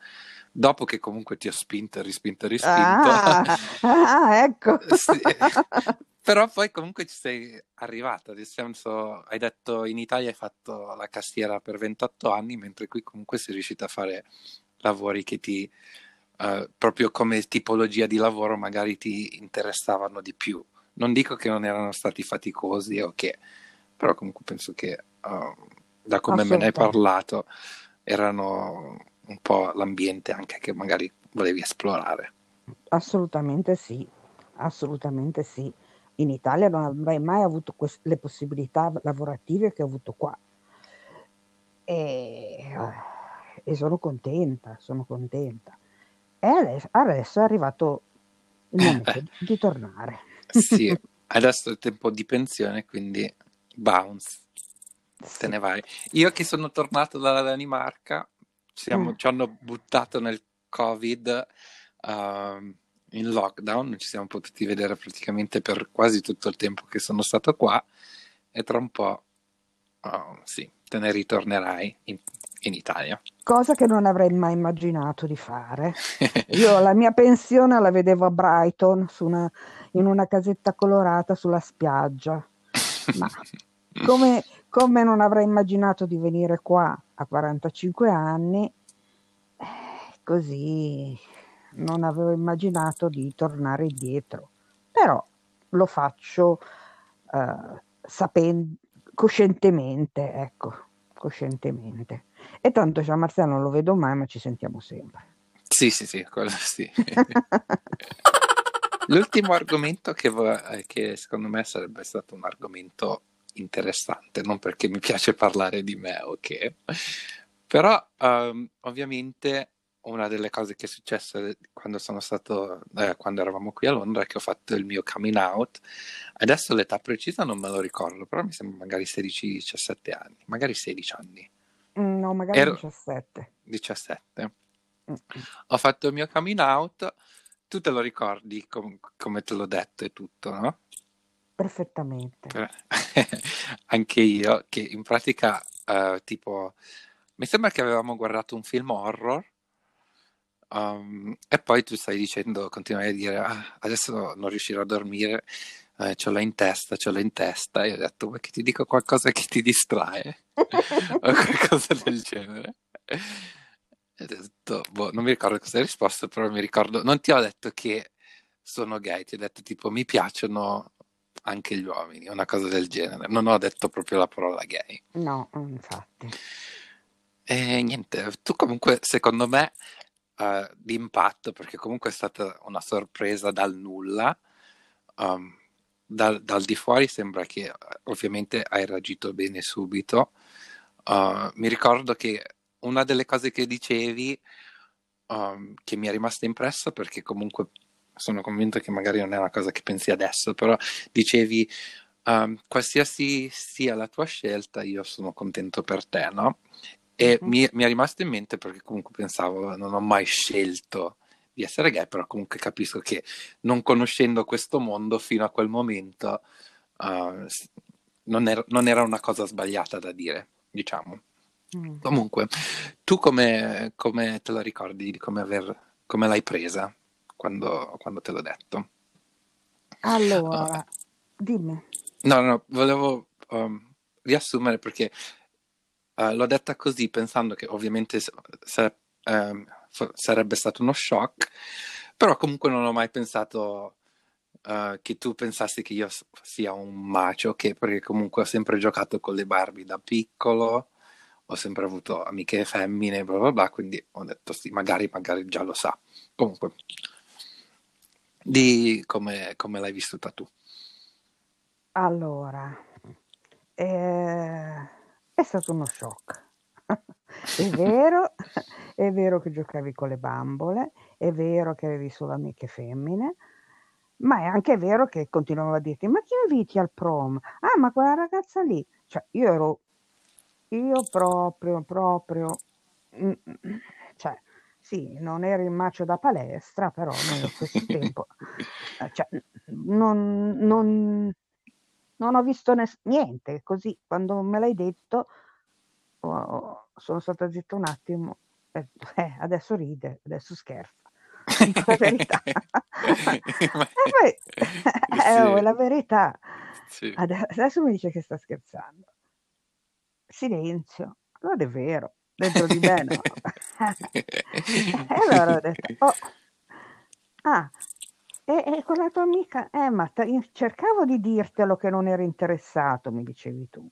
dopo che comunque ti ho spinto rispinto e rispinto. Ah, ah ecco. sì. Però poi comunque ci sei arrivata, nel senso hai detto in Italia hai fatto la castiera per 28 anni, mentre qui comunque sei riuscita a fare lavori che ti, uh, proprio come tipologia di lavoro magari ti interessavano di più. Non dico che non erano stati faticosi o che, però comunque penso che uh, da come me ne hai parlato erano un po' l'ambiente anche che magari volevi esplorare. Assolutamente sì, assolutamente sì. In Italia non avrei mai avuto quest- le possibilità lavorative che ho avuto qua. E, e sono contenta, sono contenta. E adesso, adesso è arrivato il momento di tornare. Sì, adesso è tempo di pensione, quindi bounce, sì. te ne vai. Io che sono tornato dalla Danimarca, siamo, mm. ci hanno buttato nel Covid uh, in lockdown, non ci siamo potuti vedere praticamente per quasi tutto il tempo che sono stato qua e tra un po' uh, sì, te ne ritornerai in, in, Italia. Cosa che non avrei mai immaginato di fare. Io la mia pensione la vedevo a Brighton, una, in una casetta colorata sulla spiaggia. Ma come, come non avrei immaginato di venire qua a 45 anni, eh, così non avevo immaginato di tornare indietro. Però lo faccio eh, sapendo, coscientemente, ecco, coscientemente. E tanto Gian Marcello non lo vedo mai, ma ci sentiamo sempre. Sì, sì, sì, quello sì. L'ultimo argomento che, che, secondo me sarebbe stato un argomento interessante, non perché mi piace parlare di me, ok? Però um, ovviamente una delle cose che è successa quando sono stato, eh, quando eravamo qui a Londra è che ho fatto il mio coming out. Adesso l'età precisa non me lo ricordo, però mi sembra magari 16-17 anni, magari 16 anni. Mm, no, magari Ero... 17. 17. Mm. Ho fatto il mio coming out, tu te lo ricordi com- come te l'ho detto e tutto, no? Perfettamente. Anche io, che in pratica, uh, tipo, mi sembra che avevamo guardato un film horror Um, e poi tu stai dicendo, continuai a dire, ah, adesso non riuscirò a dormire, eh, ce l'ho in testa, ce l'ho in testa. E ho detto, vuoi che ti dico qualcosa che ti distrae? o qualcosa del genere. E ho detto, boh, non mi ricordo cosa hai risposto, però mi ricordo, non ti ho detto che sono gay, ti ho detto tipo, mi piacciono anche gli uomini, una cosa del genere. Non ho detto proprio la parola gay. No, infatti. E niente, tu comunque, secondo me, uh, di impatto perché comunque è stata una sorpresa dal nulla. Um, dal, dal, di fuori sembra che eh, ovviamente hai reagito bene subito. Uh, mi ricordo che una delle cose che dicevi um, che mi è rimasta impressa perché comunque sono convinto che magari non è una cosa che pensi adesso, però dicevi um, qualsiasi sia la tua scelta, io sono contento per te, no? E mm. mi, mi, è rimasto in mente perché comunque pensavo, non ho mai scelto di essere gay, però comunque capisco che non conoscendo questo mondo fino a quel momento uh, non, era, non, era, una cosa sbagliata da dire, diciamo. Mm. Comunque, tu come, come, te la ricordi di come, aver, come l'hai presa quando, quando, te l'ho detto? Allora, uh, dimmi. No, no, volevo um, riassumere perché Uh, l'ho detta così pensando che ovviamente sa- um, sarebbe stato uno shock, però comunque non ho mai pensato uh, che tu pensassi che io sia un macio, che perché comunque ho sempre giocato con le Barbie da piccolo, ho sempre avuto amiche femmine, bla bla bla, quindi ho detto sì, magari, magari già lo sa. Comunque, di come, come l'hai vissuta tu. Allora, eh è stato uno shock. È vero, è vero che giocavi con le bambole, è vero che avevi solo amiche femmine, ma è anche vero che continuavo a dirti: "Ma chi inviti al prom? Ah, ma quella ragazza lì". Cioè, io ero io proprio, proprio mm, cioè, sì, non ero in macio da palestra, però nello stesso tempo, eh, cioè, non non non ho visto nes- niente, così quando me l'hai detto oh, sono stata zitta un attimo, eh, adesso ride, adesso scherza. la verità. poi, eh, oh, la verità. Sì. Adesso mi dice che sta scherzando. Silenzio. Allora è vero, dentro di me no. e allora ho detto, oh, ah, e, e con la tua amica, eh, ma t- cercavo di dirtelo che non ero interessato, mi dicevi tu.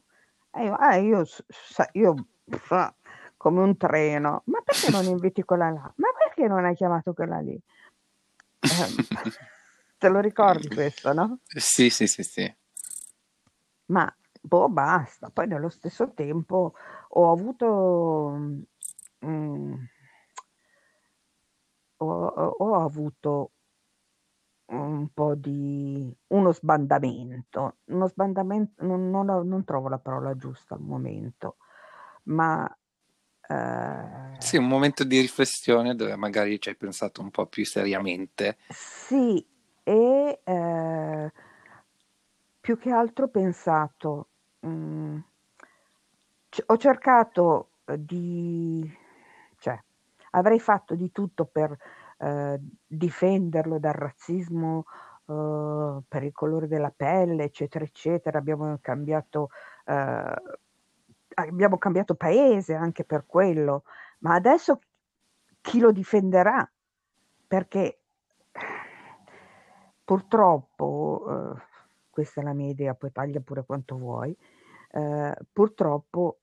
E io, ah, io, sa, io fa, come un treno, ma perché non inviti quella là? Ma perché non hai chiamato quella lì? Eh, te lo ricordi questo, no? Sì, sì, sì, sì. Ma, boh, basta. Poi nello stesso tempo ho avuto... Mm, ho, ho avuto un po' di uno sbandamento, uno sbandamento, non, non, non trovo la parola giusta al momento, ma... Eh, sì, un momento di riflessione dove magari ci hai pensato un po' più seriamente. Sì, e eh, più che altro ho pensato, mh, mm, c- ho cercato di, cioè, avrei fatto di tutto per eh, difenderlo dal razzismo eh, per il colore della pelle, eccetera, eccetera. Abbiamo cambiato, eh, abbiamo cambiato paese anche per quello, ma adesso chi lo difenderà? Perché purtroppo, eh, questa è la mia idea, poi taglia pure quanto vuoi, eh, purtroppo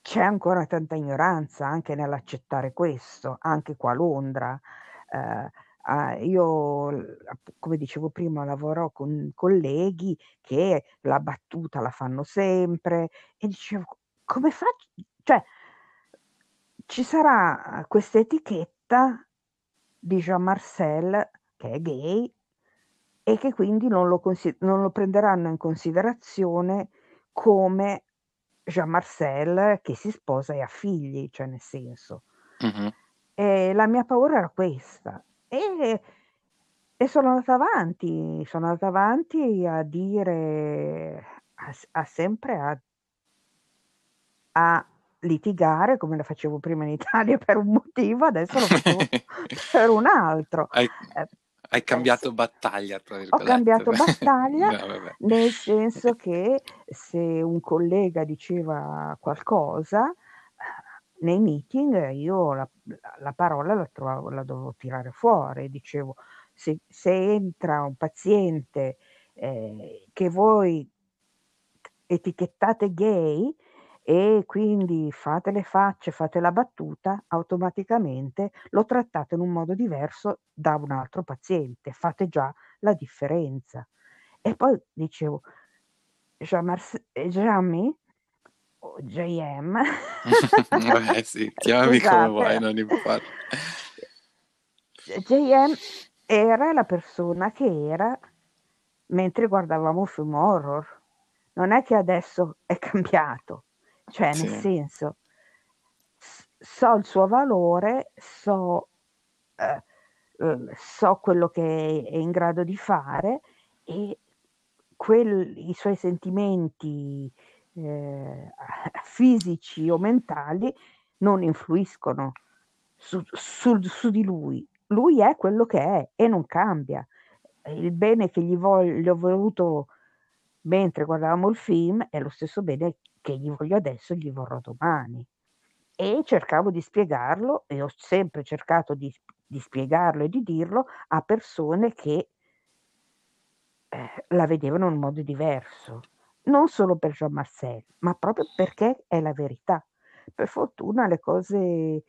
c'è ancora tanta ignoranza anche nell'accettare questo, anche qua a Londra. Eh, io, come dicevo prima, lavoro con colleghi che la battuta la fanno sempre e dicevo, come faccio? Cioè, ci sarà questa etichetta di Jean Marcel che è gay e che quindi non lo, consider- non lo prenderanno in considerazione come Jean Marcel che si sposa e ha figli, cioè nel senso. Uh-huh. E la mia paura era questa. E, e sono andata avanti, sono andata avanti a dire, a, a sempre a, a litigare come la facevo prima in Italia per un motivo, adesso lo faccio per un altro. Hai, eh, hai cambiato battaglia, tra Ho cambiato battaglia no, nel senso che se un collega diceva qualcosa nei meeting io la, la parola la, trovavo, la dovevo tirare fuori, dicevo se, se entra un paziente eh, che voi etichettate gay, e quindi fate le facce, fate la battuta, automaticamente lo trattate in un modo diverso da un altro paziente, fate già la differenza. E poi dicevo, Jamie o JM, Vabbè, sì, chiamami come vuoi, non importa. JM era la persona che era mentre guardavamo film horror. Non è che adesso è cambiato cioè sì. nel senso so il suo valore, so, eh, eh, so quello che è in grado di fare e quel, i suoi sentimenti eh, fisici o mentali non influiscono su, su, su, di lui. Lui è quello che è e non cambia. Il bene che gli, voglio, gli ho voluto mentre guardavamo il film è lo stesso bene che gli voglio adesso gli vorrò domani. E cercavo di spiegarlo e ho sempre cercato di, di spiegarlo e di dirlo a persone che eh, la vedevano in un modo diverso. Non solo per Jean Marcel, ma proprio perché è la verità. Per fortuna le cose,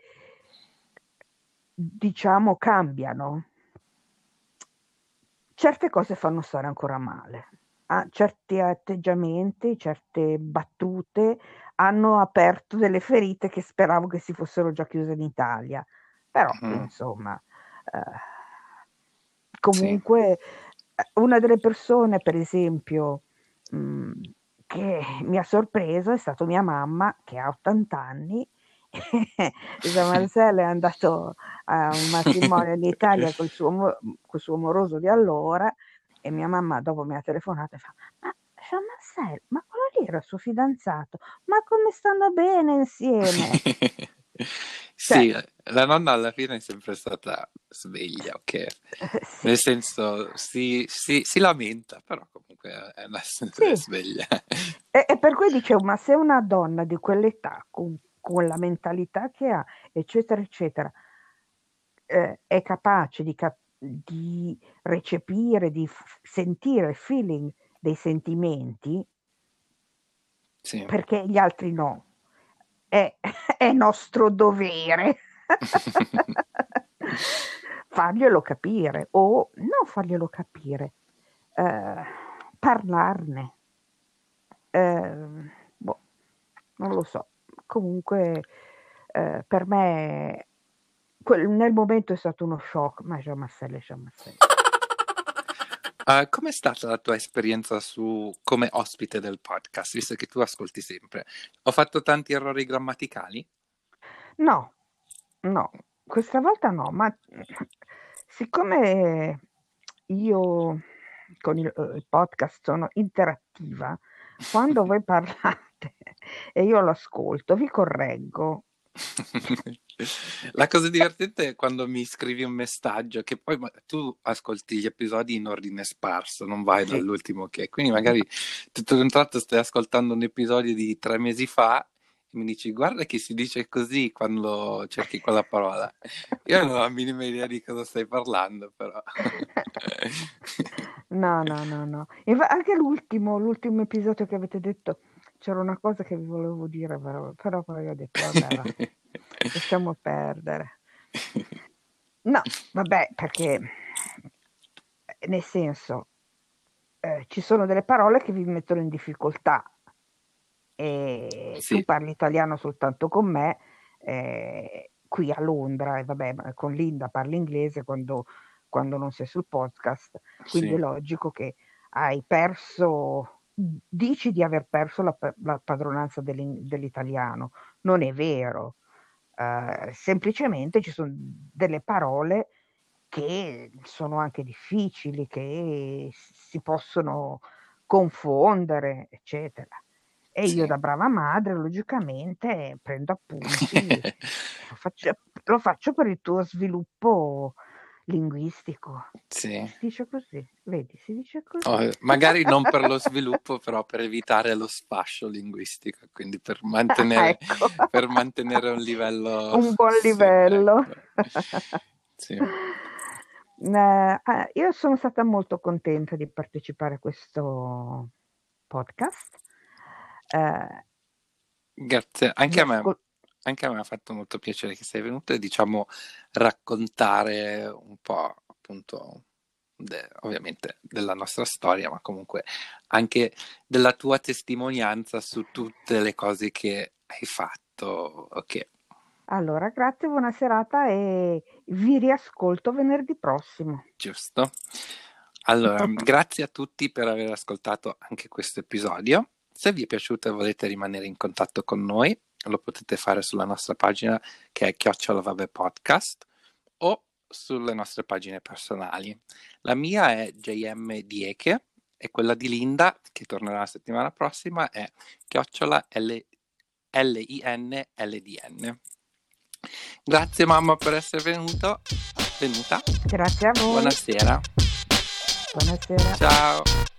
diciamo, cambiano. Certe cose fanno stare ancora male a certi atteggiamenti, certe battute hanno aperto delle ferite che speravo che si fossero già chiuse in Italia. Però, mm. insomma, eh, comunque sì. una delle persone, per esempio, mh, mm, che mi ha sorpreso è stata mia mamma, che ha 80 anni. Gian Marcello è andato a un matrimonio in Italia col suo, col suo moroso di allora e mia mamma dopo mi ha telefonato e fa: Ma Jean Marcel, ma quello lì era il suo fidanzato, ma come stanno bene insieme? sì, cioè, la nonna alla fine è sempre stata sveglia, ok? Eh, sì. Nel senso, si, si, si, lamenta, però comunque è una sì. sveglia. E, e, per cui dicevo, ma se una donna di quell'età, con, con la mentalità che ha, eccetera, eccetera, eh, è capace di capire di recepire, di f- sentire il feeling dei sentimenti, sì. perché gli altri no. È, è nostro dovere farglielo capire o non farglielo capire, eh, parlarne. Eh, boh, non lo so. Comunque eh, per me nel momento è stato uno shock, ma Jean Marcel Jean Marcel. Uh, com'è stata la tua esperienza su, come ospite del podcast, visto che tu ascolti sempre? Ho fatto tanti errori grammaticali? No, no, questa volta no, ma siccome io con il, il podcast sono interattiva, quando voi parlate e io lo ascolto, vi correggo La cosa divertente è quando mi scrivi un messaggio che poi tu ascolti gli episodi in ordine sparso, non vai dall'ultimo che quindi magari tutto d'un tratto stai ascoltando un episodio di tre mesi fa e mi dici guarda che si dice così quando cerchi quella parola. Io non ho la minima idea di cosa stai parlando, però. no, no, no, no. Anche l'ultimo, l'ultimo episodio che avete detto c'era una cosa che vi volevo dire, però, però poi ho detto, vabbè, va, lasciamo perdere. No, vabbè, perché nel senso, eh, ci sono delle parole che vi mettono in difficoltà e sì. tu parli italiano soltanto con me, eh, qui a Londra, e vabbè, con Linda parli inglese quando, quando non sei sul podcast, quindi sì. è logico che hai perso, dici di aver perso la, la padronanza dell'italiano, non è vero, uh, semplicemente ci sono delle parole che sono anche difficili, che si possono confondere, eccetera. E sì. io da brava madre, logicamente, prendo appunti, lo, faccio, lo, faccio, per il tuo sviluppo linguistico. Sì. Si dice così, vedi, si dice così. Oh, magari non per lo sviluppo, però per evitare lo sfascio linguistico, quindi per mantenere, ecco. per mantenere un livello... Un buon sì, livello. Ecco. Sì. Eh, io sono stata molto contenta di partecipare a questo podcast. Eh, Grazie, anche a, me, anche a me ha fatto molto piacere che sei venuto e diciamo raccontare un po' appunto de, ovviamente della nostra storia, ma comunque anche della tua testimonianza su tutte le cose che hai fatto. Ok. Allora, grazie, buona serata e vi riascolto venerdì prossimo. Giusto. Allora, grazie a tutti per aver ascoltato anche questo episodio. Se vi è piaciuto e volete rimanere in contatto con noi, lo potete fare sulla nostra pagina che è Chiocciola Vabbè Podcast o sulle nostre pagine personali. La mia è JM Dieche e quella di Linda, che tornerà la settimana prossima, è Chiocciola L- L-I-N-L-D-N. Grazie mamma per essere venuto, venuta. Grazie a voi. Buonasera. Buonasera. Ciao.